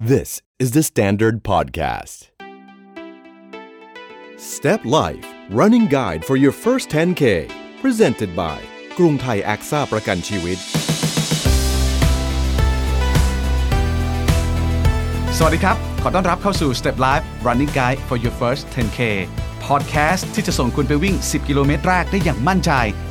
This is the Standard Podcast. Step Life Running Guide for your first 10K Presented by กรุงไทยแอกซ่าประกันชีวิต สวัสดีครับ ขอต้อนรับเข้าสู่ Step Life Running Guide for your first 10K Podcast ที่จะส่งคุณไปวิ่ง 10 กิโลเมตรแรกได้อย่างมั่นใจ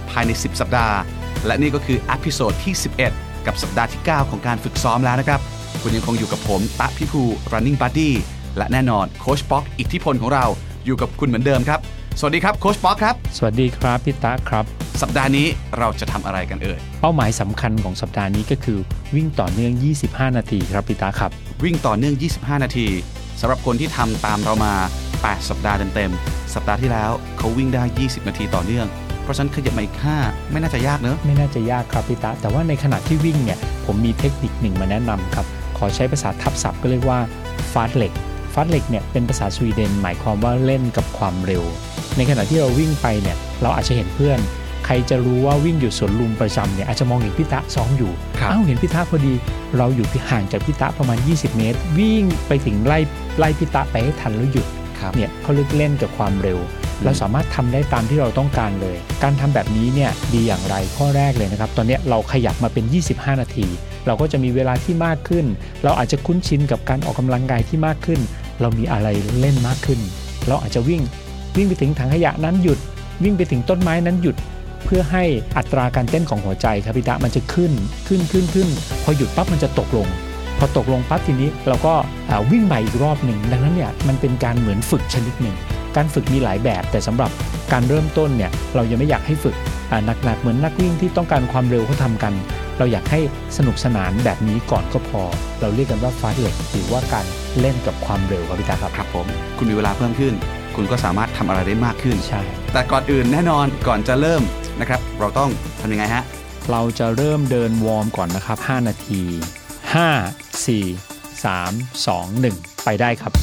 ภายใน 10 สัปดาห์ และนี่ก็คือ episode ที่ 11 กับสัปดาห์ที่ 9 ของการฝึกซ้อมแล้วนะครับ คุณยังคงอยู่กับผมตะพิภู Running Buddy และแน่นอนโคชป๊อกอิทธิพลของเราอยู่กับคุณเหมือนเดิมครับ สวัสดีครับโคชป๊อกครับ สวัสดีครับพี่ตะครับ สัปดาห์นี้เราจะทำอะไรกันเอ่ย เป้าหมายสำคัญของสัปดาห์นี้ก็คือ วิ่งต่อเนื่อง 25 นาทีครับพี่ตาครับ วิ่งต่อเนื่อง 25 นาทีสำหรับคนที่ทำตามเรามา 8 สัปดาห์เต็มๆ สัปดาห์ที่แล้วเขาวิ่งได้ 20 นาทีต่อเนื่อง เพราะฉะนั้นขยับมาอีก 5 ไม่น่าจะยากเนอะ ไม่น่าจะยากครับพี่ตา แต่ว่าในขณะที่วิ่งเนี่ย ผมมีเทคนิคหนึ่งมาแนะนำครับ ขอใช้ภาษาทับศัพท์ก็เรียกว่าฟาสเล็กฟาสเล็กเนี่ยเป็นภาษาสวีเดน หมายความว่าเล่นกับความเร็ว ในขณะที่เราวิ่งไปเนี่ยเราอาจจะเห็นเพื่อน ใครจะรู้ว่าวิ่งอยู่สวนลุมประจำเนี่ยอาจจะมองเห็นพี่ตะซ้อมอยู่ครับอ้าวเห็นพี่ตะพอดี เราอยู่ที่ห่างจากพี่ตะประมาณ 20 เมตร วิ่งไปถึงไล่ไล่พี่ตะไปให้ทันแล้วหยุดครับเนี่ยเขาเลือกเล่นกับความเร็ว เราสามารถทำได้ตามที่เราต้องการเลย การทำแบบนี้เนี่ยดีอย่างไรข้อแรกเลยนะครับ ตอนเนี้ยเราขยับมาเป็น 25 นาที เราก็จะมีเวลาที่มากขึ้น เราอาจจะคุ้นชินกับการออกกำลังกายที่มากขึ้น เรามีอะไรเล่นมากขึ้น เราอาจจะวิ่งวิ่งไปถึงถังขยะนั้นหยุด วิ่งไปถึงต้นไม้นั้นหยุด เพื่อให้อัตราการเต้นของหัวใจครับพี่ตะมันจะขึ้นขึ้นขึ้นขึ้น พอหยุดปั๊บมันจะตกลง พอตกลงปั๊บทีนี้เราก็วิ่งใหม่อีกรอบหนึ่งดังนั้นเนี่ยมันเป็นการเหมือนฝึกชนิดหนึ่งการฝึกมีหลายแบบแต่สำหรับการเริ่มต้นเนี่ยเรายังไม่อยากให้ฝึกหนักๆเหมือนนักวิ่งที่ต้องการความเร็วเขาทำกัน เราอยากให้สนุกสนานแบบนี้ก่อนก็พอ เราเรียกกันว่าฟาสเล็กหรือว่าการเล่นกับความเร็วครับพี่ตาครับครับผมคุณมีเวลาเพิ่มขึ้น คุณก็สามารถทำอะไรได้มากขึ้นใช่แต่ก่อนอื่นแน่นอนก่อนจะเริ่มนะครับ เราต้องทำยังไงฮะเราจะเริ่มเดินวอร์มก่อนนะครับ 5 นาที 5 4 3 2 1 ไปได้ครับ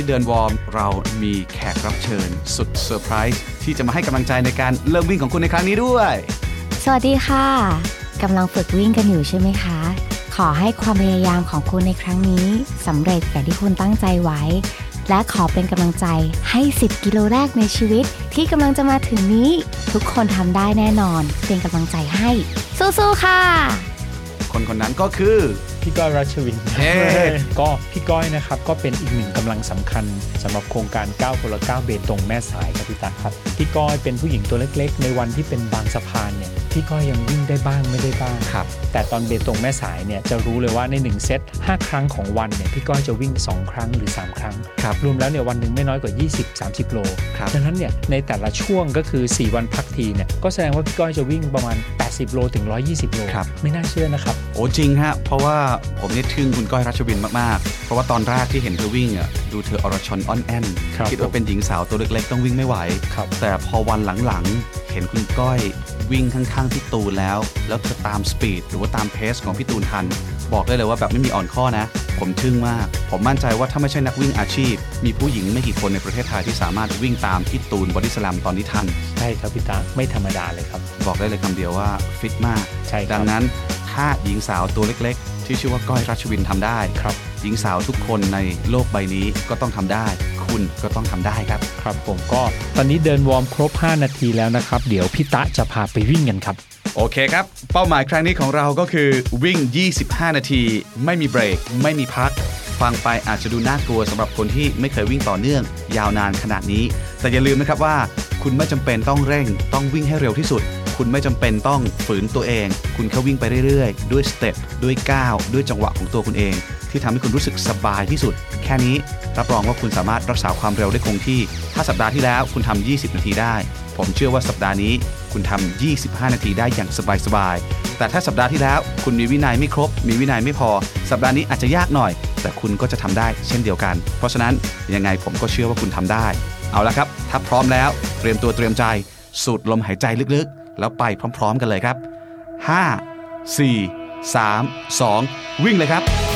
ที่เดินวอร์ม เรามีแขกรับเชิญ สุดเซอร์ไพรส์ที่จะมาให้กำลังใจในการเริ่มวิ่งของคุณในครั้งนี้ด้วย สวัสดีค่ะกำลังฝึกวิ่งกันอยู่ใช่ไหมคะ ขอให้ความพยายามของคุณในครั้งนี้สำเร็จอย่างที่คุณตั้งใจไว้ และขอเป็นกำลังใจให้ 10 กิโลแรกในชีวิต ที่กำลังจะมาถึงนี้ ทุกคนทำได้แน่นอน เป็นกำลังใจให้ สู้ๆค่ะ คนคนนั้นก็คือ พี่ก้อยรัชวินเย้ก็พี่ก้อยนะครับก็เป็นอีกหนึ่งกำลังสำคัญสำหรับโครงการ9คนละ9เบตงแม่สายครับพี่ตาครับพี่ก้อยเป็นผู้หญิงตัวเล็ก ๆ ในวันที่เป็นบางสะพานเนี่ยพี่ก้อยยังวิ่งได้บ้างไม่ได้บ้างครับแต่ตอนเบตงแม่สายเนี่ยจะรู้เลยว่าใน 1 เซต5 ครั้งของวันเนี่ยพี่ก้อยจะวิ่ง 2 ครั้งหรือ 3 ครั้งครับรวมแล้วเนี่ยวันหนึ่งไม่น้อยกว่า 20-30 โลครับดังนั้นเนี่ยในแต่ละช่วงก็คือ 4 วันพักทีเนี่ยก็แสดงว่าพี่ก้อยจะวิ่งประมาณ 80 โลถึง 120 โลครับไม่น่าเชื่อนะครับ โอ้จริงฮะ เพราะว่าผมเนี่ยทึ่งคุณก้อยรัชวินมาก ๆ เพราะว่าตอนแรกที่เห็นเธอวิ่งอะดูเธออรชรอ้อนแอ้นครับคิดว่าเป็นหญิงสาวตัวเล็ก ๆ ต้องวิ่งไม่ไหวครับแต่พอวันหลัง ๆ เห็นคุณก้อยวิ่งข้าง ๆ พี่ตูนแล้ว แล้วเธอตาม speed หรือว่าตาม pace ของพี่ตูนทัน บอกได้เลยว่าแบบไม่มีอ่อนข้อนะ ผมทึ่งมาก ผมมั่นใจว่าถ้าไม่ใช่นักวิ่งอาชีพ มีผู้หญิงไม่กี่คนในประเทศไทยที่สามารถวิ่งตามพี่ตูนบอดี้สแลมตอนนี้ทัน ใช่ครับพี่ตาไม่ธรรมดาเลยครับ บอกได้เลยคำเดียวว่าฟิตมาก ใช่ครับดังนั้น ถ้าหญิงสาวตัวเล็กๆ ที่ชื่อว่าก้อยรัชวินทำได้ครับ หญิงสาวทุกคนในโลกใบนี้ก็ต้องทำได้ คุณก็ต้องทำได้ครับ ครับผมก็ตอนนี้เดินวอร์มครบ 5 นาทีแล้วนะครับ เดี๋ยวพี่ตะจะพาไปวิ่งกันครับ โอเคครับ เป้าหมายครั้งนี้ของเราก็คือวิ่ง 25 นาที ไม่มีเบรก ไม่มีพักฟังไปอาจจะดูน่ากลัวสำหรับคนที่ไม่เคยวิ่งต่อเนื่อง ยาวนานขนาดนี้ แต่อย่าลืมนะครับว่า คุณไม่จำเป็นต้องเร่ง ต้องวิ่งให้เร็วที่สุด คุณไม่จำเป็นต้องฝืนตัวเอง คุณแค่วิ่งไปเรื่อยๆ ด้วยสเต็ปด้วยก้าวด้วยจังหวะของตัวคุณเอง ที่ทำให้คุณรู้สึกสบายที่สุด แค่นี้รับรองว่าคุณสามารถรักษาความเร็วได้คงที่ ถ้าสัปดาห์ที่แล้วคุณทำ20 นาทีได้ ผมเชื่อว่าสัปดาห์นี้คุณทำ25 นาทีได้อย่างสบายๆแต่ถ้าสัปดาห์ที่แล้ว คุณมีวินัยไม่ครบ มีวินัยไม่พอ สัปดาห์นี้อาจจะยากหน่อย แต่คุณก็จะทำได้เช่นเดียวกัน เพราะฉะนั้นยังไงผมก็เชื่อว่าคุณทำได้ เอาละครับ ถ้าพร้อมแล้ว เตรียมตัวเตรียมใจ สูดลมหายใจลึกๆ แล้วไปพร้อม ๆ กันเลยครับ 5 4 3 2 วิ่งเลยครับ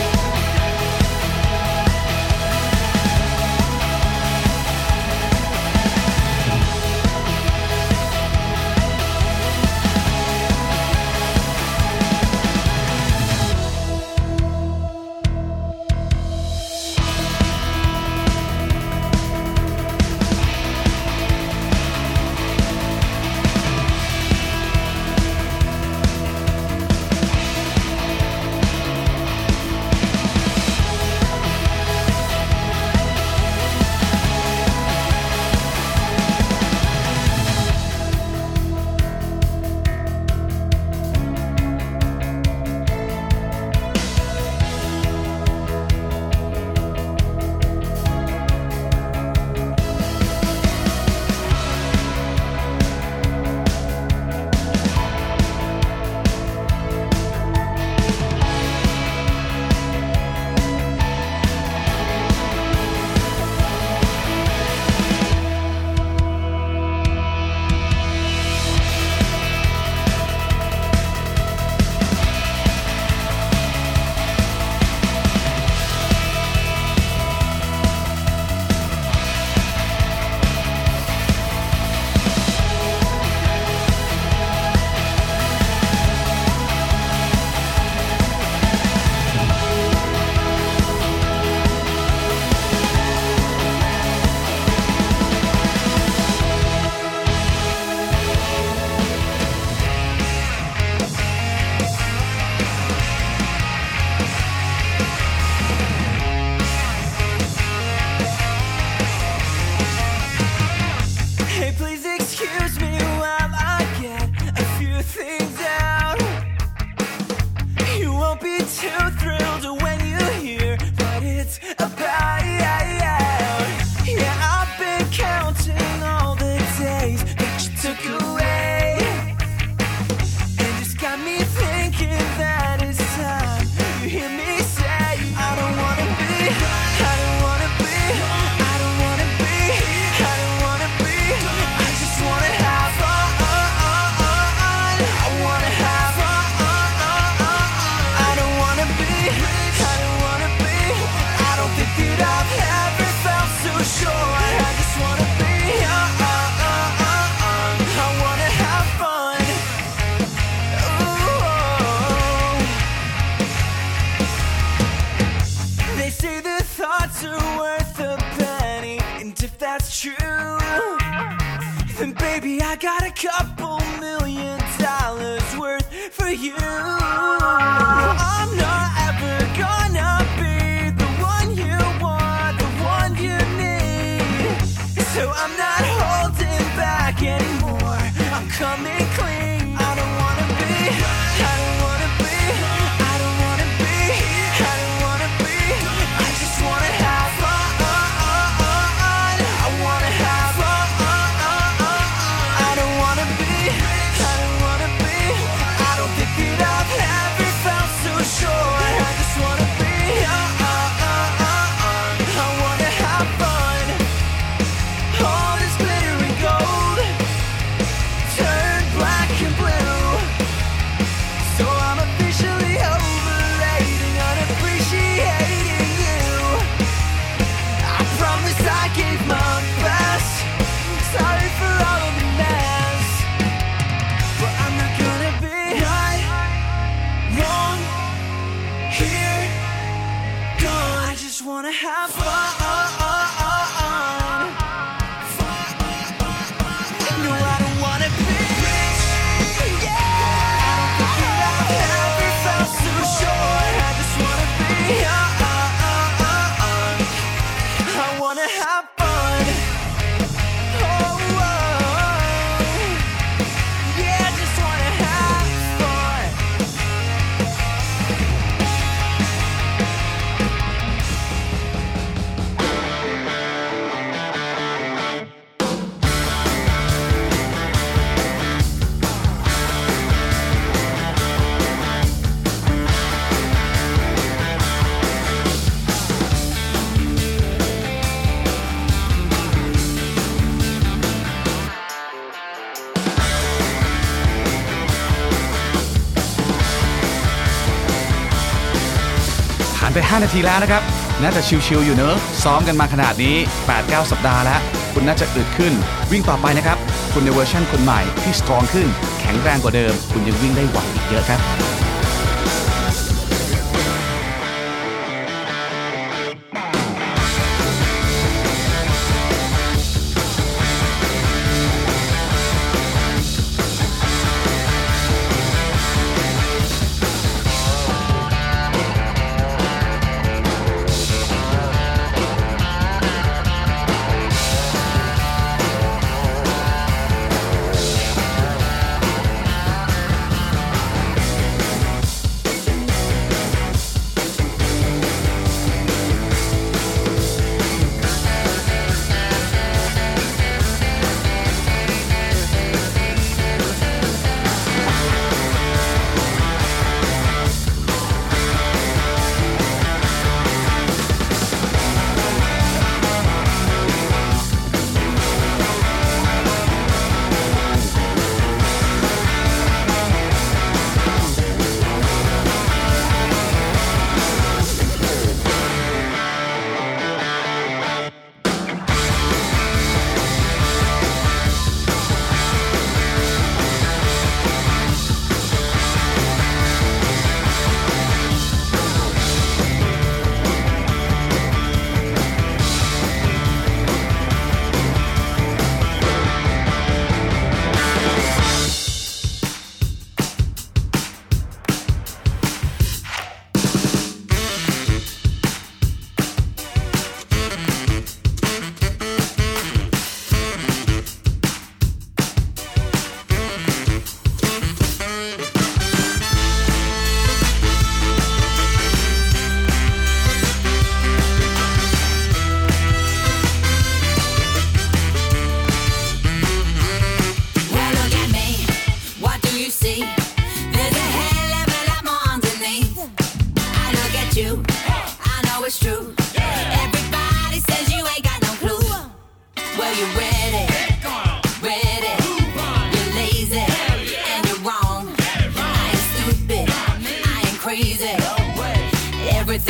ไป 5 นาทีแล้วนะครับ น่าจะชิวๆอยู่เนอะ ซ้อมกันมาขนาดนี้ 8-9 สัปดาห์แล้ว คุณน่าจะอึดขึ้น วิ่งต่อไปนะครับ คุณในเวอร์ชั่นคนใหม่ที่สตรองขึ้น แข็งแรงกว่าเดิม คุณยังวิ่งได้ไหวอีกเยอะครับ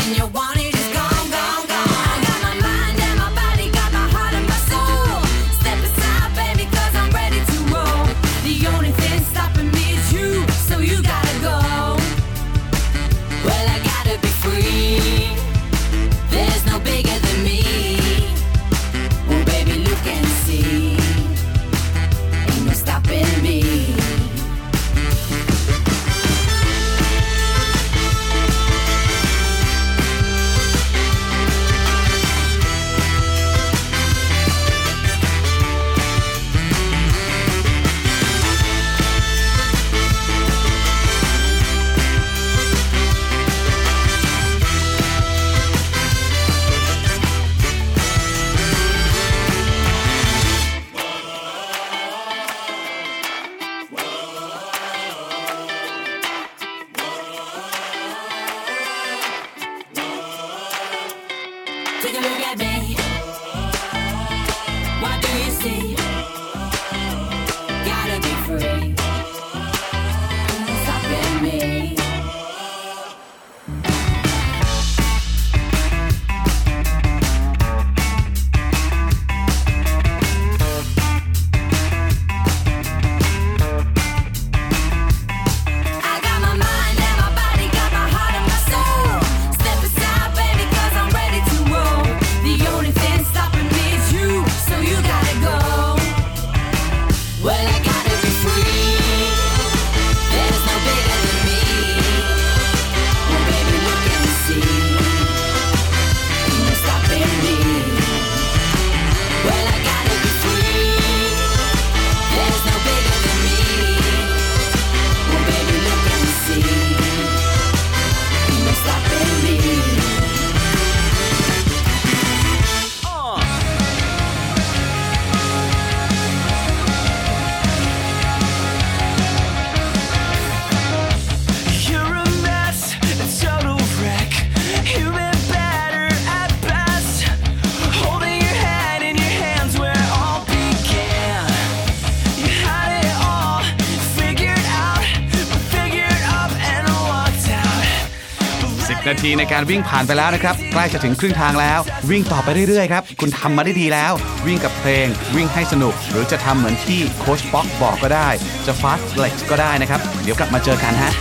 and you want it. ทีในการวิ่งผ่านไปแล้วนะครับ ใกล้จะถึงครึ่งทางแล้ว วิ่งต่อไปเรื่อยๆครับ คุณทำมาได้ดีแล้ว วิ่งกับเพลง วิ่งให้สนุก หรือจะทำเหมือนที่โค้ชป๊อกบอกก็ได้ จะฟาสต์เล็กก็ได้นะครับ เดี๋ยวกลับมาเจอกันฮะ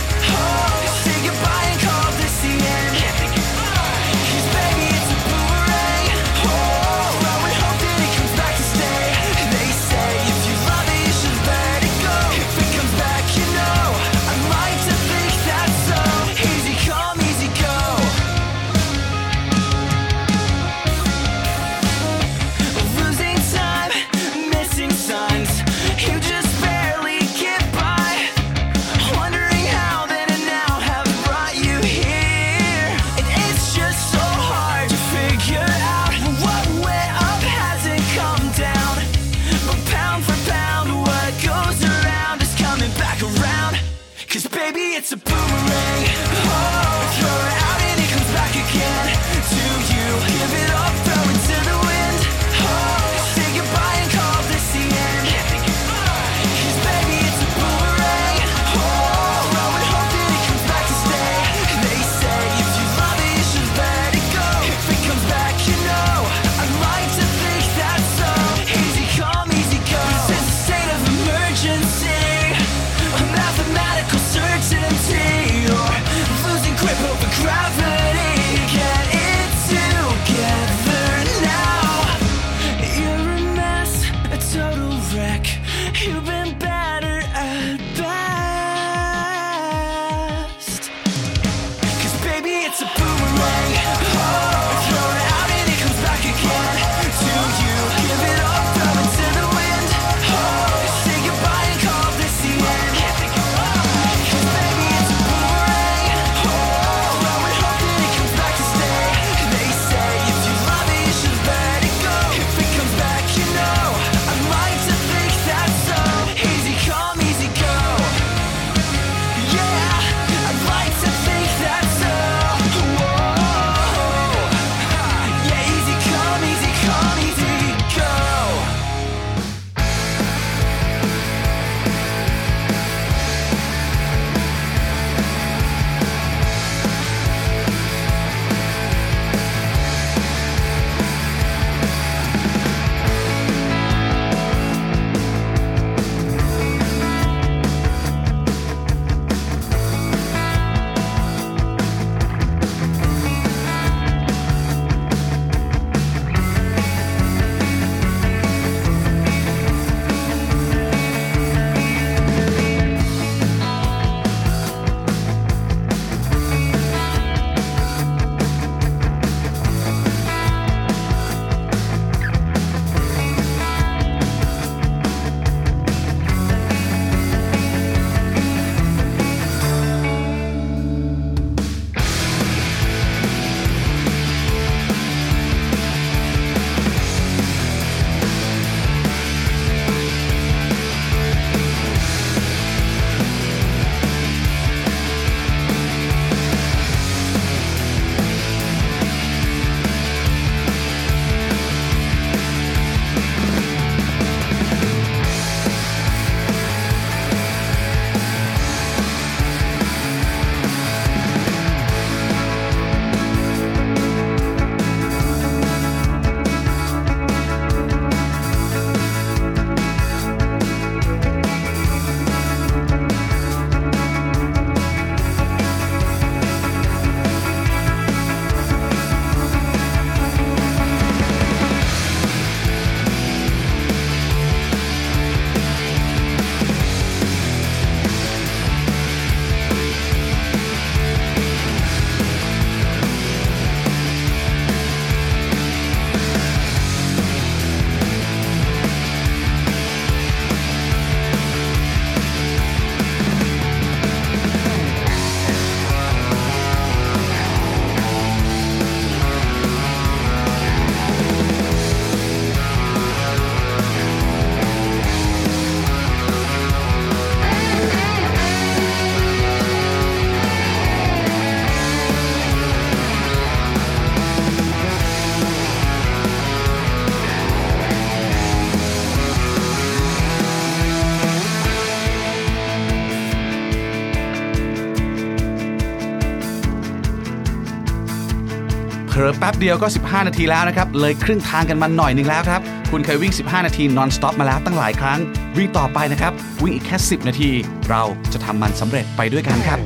บเดียวก็ 15 นาทีแล้วนะครับ เลยครึ่งทางกันมาหน่อยหนึ่งแล้วครับ คุณเคยวิ่ง 15 นาทีนอนสต็อปมาแล้วตั้งหลายครั้ง วิ่งต่อไปนะครับ วิ่งอีกแค่ 10 นาที เราจะทำมันสำเร็จไปด้วยกันครับ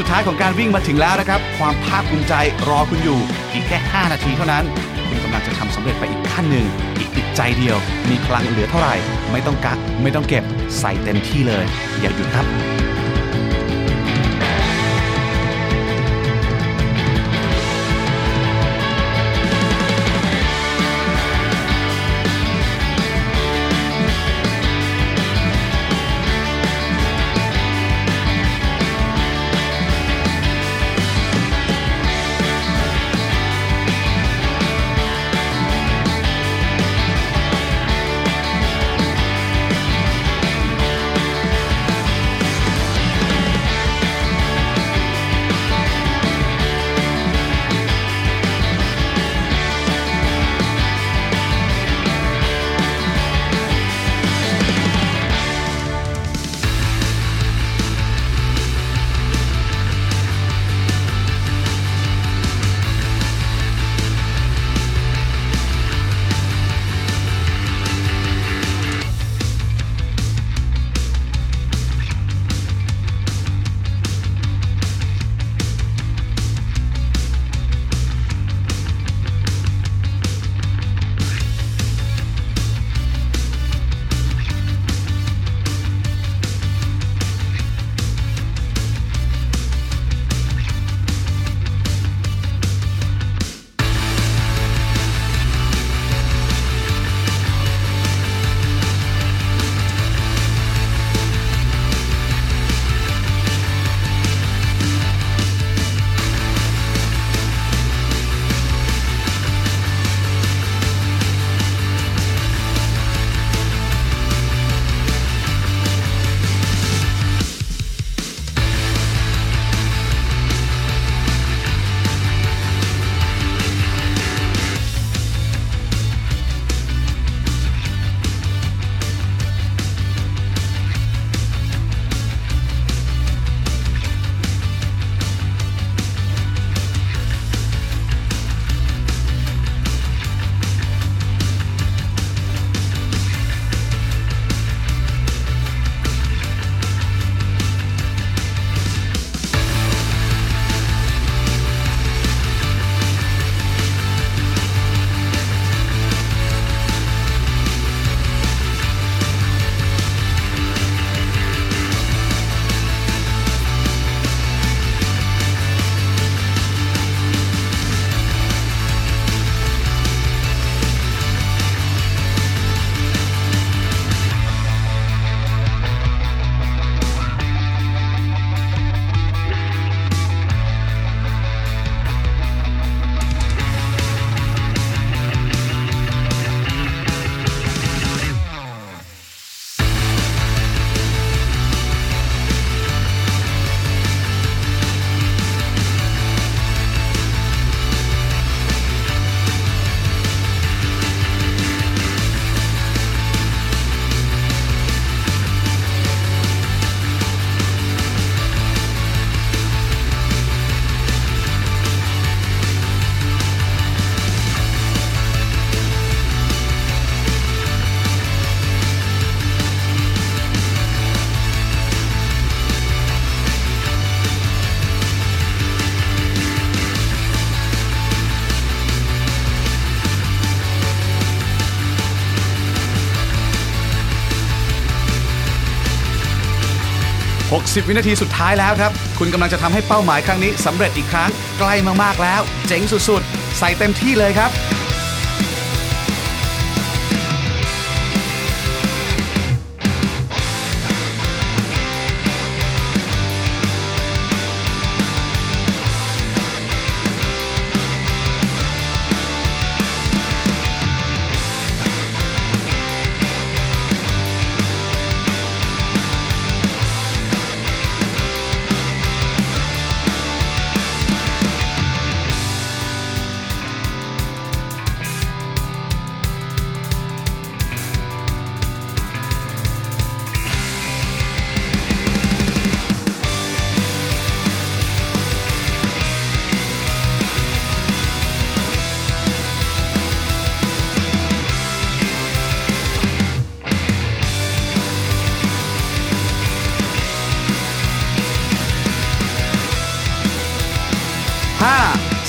สุดท้ายของการวิ่งมาถึงแล้วนะครับ ความภาคภูมิใจรอคุณอยู่อีกแค่ 5 นาทีเท่านั้น คุณกำลังจะทำสำเร็จไปอีกขั้นหนึ่ง อีกติดใจเดียว มีพลังเหลือเท่าไหร่ ไม่ต้องกักไม่ต้องเก็บใส่เต็มที่เลย อย่าหยุดครับ 60 วินาทีสุดท้ายแล้วครับ คุณกำลังจะทำให้เป้าหมายครั้งนี้สำเร็จอีกครั้ง ใกล้มากๆแล้ว เจ๋งสุดๆ ใส่เต็มที่เลยครับ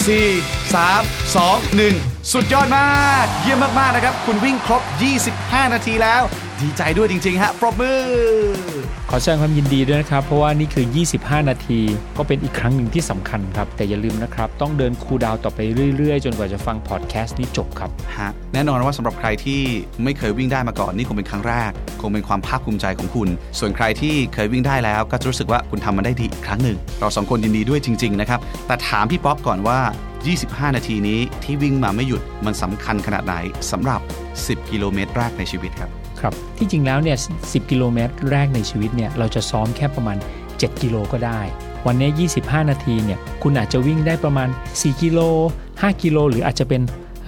4 3 2 1 สุดยอดมาก เยี่ยมมาก ๆ นะครับ คุณวิ่งครบ 25 นาทีแล้ว ดีใจด้วยจริง ๆ ฮะ ปรบมือ ขอแสดงความยินดีด้วยนะครับ เพราะว่านี่คือ 25 นาที ก็เป็นอีกครั้งหนึ่งที่สำคัญครับ แต่อย่าลืมนะครับ ต้องเดินคูดาวต่อไปเรื่อยๆ จนกว่าจะฟังพอดแคสต์นี้จบครับฮะแน่นอนว่าสำหรับใครที่ไม่เคยวิ่งได้มาก่อนนี่คงเป็นครั้งแรก คงเป็นความภาคภูมิใจของคุณ ส่วนใครที่เคยวิ่งได้แล้ว ก็จะรู้สึกว่าคุณทำมันได้ดีอีกครั้งหนึ่งเราสองคนยินดีด้วยจริงๆนะครับแต่ถามพี่ป๊อปก่อนว่า 25 นาทีนี้ที่วิ่งมาไม่หยุดมันสำคัญขนาดไหนสำหรับ 10 กิโลเมตรแรกในชีวิตครับ ครับที่จริงแล้วเนี่ย10กิโลเมตรแรกในชีวิตเนี่ยเราจะซ้อมแค่ประมาณ 7 กิโลก็ได้ วันนี้ 25 นาทีเนี่ยคุณอาจจะวิ่งได้ประมาณ 4 กิโล 5 กิโล หรืออาจจะเป็นเ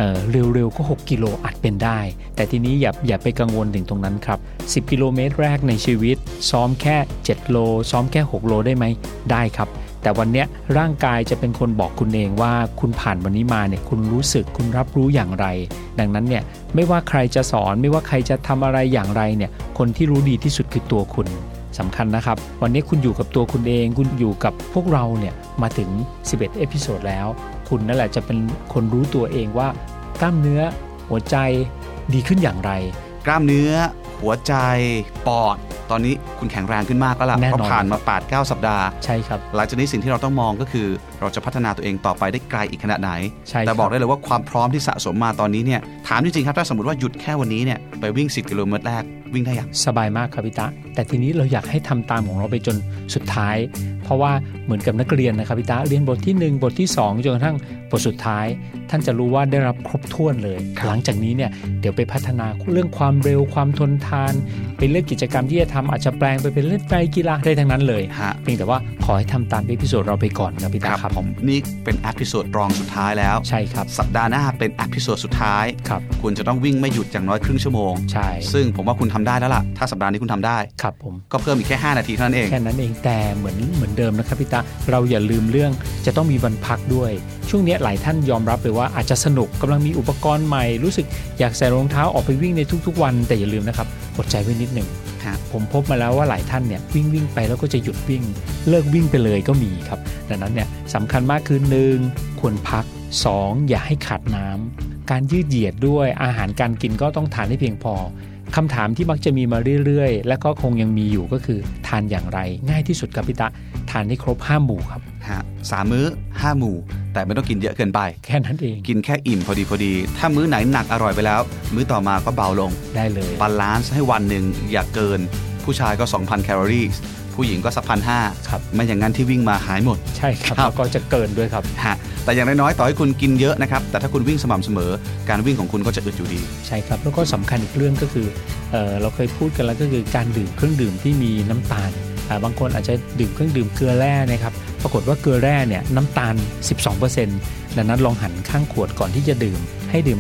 เร็วๆก็ 6 กิโลอาจเป็นได้ แต่ทีนี้อย่าอย่าไปกังวลถึงตรงนั้นครับ 10 กิโลเมตรแรกในชีวิต ซ้อมแค่ 7 โล ซ้อมแค่ 6 โลได้ไหมได้ครับ แต่วันนี้ร่างกายจะเป็นคนบอกคุณเองว่าคุณผ่านวันนี้มาเนี่ยคุณรู้สึกคุณรับรู้อย่างไร ดังนั้นเนี่ยไม่ว่าใครจะสอนไม่ว่าใครจะทำอะไรอย่างไรเนี่ยคนที่รู้ดีที่สุดคือตัวคุณสำคัญนะครับ วันนี้คุณอยู่กับตัวคุณเอง คุณอยู่กับพวกเราเนี่ยมาถึง 11 episode แล้ว คุณนั่นแหละจะเป็นคนรู้ตัวเองว่ากล้ามเนื้อ หัวใจดีขึ้นอย่างไร กล้ามเนื้อ หัวใจ ปอด ตอนนี้คุณแข็งแรงขึ้นมากแล้วล่ะแน่นอน เพราะผ่านมา8-9สัปดาห์ ใช่ครับ หลังจากนี้สิ่งที่เราต้องมองก็คือ เราจะพัฒนาตัวเองต่อไปได้ไกลอีกขนาดไหน ใช่ครับ แต่บอกได้เลยว่าความพร้อมที่สะสมมาตอนนี้เนี่ยถามจริงๆครับถ้าสมมติว่าหยุดแค่วันนี้เนี่ยไปวิ่ง 10 กิโลเมตรแรกวิ่งได้ยังสบายมากครับพี่ตะแต่ทีนี้เราอยากให้ทำตามของเราไปจนสุดท้าย เพราะว่าเหมือนกับนักเรียนนะครับพี่ตะเรียนบทที่1บทที่2จนกระทั่งบทสุดท้าย ท่านจะรู้ว่าได้รับครบถ้วนเลย หลังจากนี้เนี่ยเดี๋ยวไปพัฒนาเรื่องความเร็วความทนทาน เป็นเรื่องกิจกรรมที่จะทำอาจจะแปลงไปเป็นเล่นไตรกีฬาได้ทั้งนั้นเลยฮะเพียงแต่ว่าขอให้ทำตาม episode เราไปก่อนครับพี่ตะครับผมนี่เป็น episode รองสุดท้ายแล้วใช่ครับสัปดาห์หน้าเป็น episode สุดท้ายครับคุณจะต้องวิ่งไม่หยุดอย่างน้อยครึ่งชั่วโมงใช่ซึ่งผมว่าคุณทำได้แล้วล่ะถ้าสัปดาห์นี้คุณทำได้ครับผมก็เพิ่มอีกแค่ 5 นาทีเท่านั้นเองแค่นั้นเองแต่เหมือนเหมือนเดิมนะครับพี่ตาเราอย่าลืมเรื่องจะต้องมีวันพักด้วย ช่วงเนี้ยหลายท่านยอมรับเลยว่าอาจจะสนุกกำลังมีอุปกรณ์ใหม่ รู้สึกอยากใส่รองเท้าออกไปวิ่งในทุก ๆ วัน แต่อย่าลืมนะครับอดใจไว้นิดหนึ่ง ครับผมพบมาแล้วว่าหลายท่านเนี่ยวิ่งวิ่งไปแล้วก็จะหยุดวิ่ง เลิกวิ่งไปเลยก็มีครับ ดังนั้นเนี่ยสำคัญมากคือหนึ่งควรพัก 2. อย่าให้ขาดน้ำการยืดเหยียดด้วยอาหารการกินก็ต้องทานให้เพียงพอ คำถามที่มักจะมีมาเรื่อยๆ และก็คงยังมีอยู่ก็คือทานอย่างไร ง่ายที่สุดครับพี่ตะ ทานให้ครบห้าหมู่ครับฮะสามมื้อ5หมู่ แต่ไม่ต้องกินเยอะเกินไป แค่นั้นเองกินแค่อิ่มพอดีพอดี ถ้ามื้อไหนหนักอร่อยไปแล้ว มื้อต่อมาก็เบาลงได้เลย balance ให้วันหนึ่งอย่าเกิน ผู้ชายก็ 2,000 แคลอรี่ ผู้หญิงก็สักพันห้าครับไม่อย่างนั้นที่วิ่งมาหายหมด ใช่ครับครับแล้วก็จะเกินด้วยครับฮะแต่อย่างน้อยๆต่อให้คุณกินเยอะนะครับ แต่ถ้าคุณวิ่งสม่ำเสมอ การวิ่งของคุณก็จะอึดอยู่ดี ใช่ครับแล้วก็สำคัญอีกเรื่องก็คือเออเราเคยพูดกันแล้วก็คือการดื่มเครื่องดื่มที่มีน้ำตาลอ่าบางคนอาจจะดื่มเครื่องดื่มเกลือแร่นะครับ ปรากฏว่าเกลือแร่เนี่ยน้ำตาล 12%ดังนั้นลองหันข้างขวดก่อนที่จะดื่ม ให้ดื่ม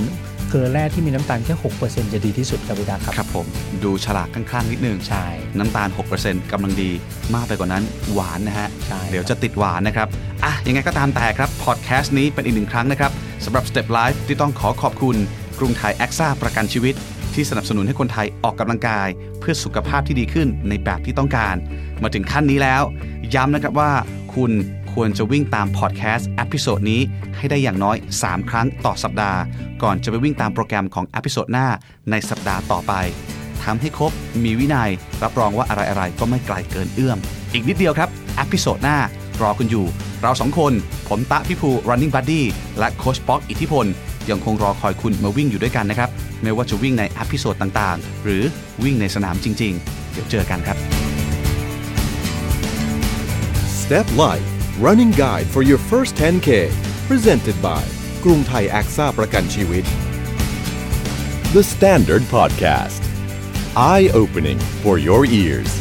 เกลือแร่ที่มีน้ำตาลแค่6%จะดีที่สุดครับพี่ดาครับครับผมดูฉลากข้างๆนิดนึงใช่น้ำตาล 6%กำลังดีมากไปกว่านั้นหวานนะฮะใช่เดี๋ยวจะติดหวานนะครับอะยังไงก็ตามแต่ครับพอดแคสต์นี้เป็นอีกหนึ่งครั้งนะครับสำหรับ Step Life ที่ต้องขอขอบคุณกรุงไทยแอคซ่าประกันชีวิต ที่สนับสนุนให้คนไทยออกกำลังกาย เพื่อสุขภาพที่ดีขึ้นในแบบที่ต้องการ มาถึงขั้นนี้แล้ว ย้ำนะครับว่าคุณ ควรจะวิ่งตามพอดแคสต์ episode นี้ให้ได้อย่างน้อย 3 ครั้งต่อสัปดาห์ ก่อนจะไปวิ่งตามโปรแกรมของ episode หน้าในสัปดาห์ต่อไปทำให้ครบมีวินัย รับรองว่าอะไรๆก็ไม่ไกลเกินเอื้อม อีกนิดเดียวครับ episode หน้ารอคุณอยู่ เราสองคน ผมตะพี่ภู running buddy และโค้ชป๊อกอิทธิพล ยังคงรอคอยคุณมาวิ่งอยู่ด้วยกันนะครับ ไม่ว่าจะวิ่งใน episode ต่างๆ หรือวิ่งในสนามจริง ๆ เดี๋ยวเจอกันครับ Step Life Running Guide for your first 10K Presented by กรุงไทยแอคซ่าประกันชีวิต The Standard Podcast Eye Opening for your ears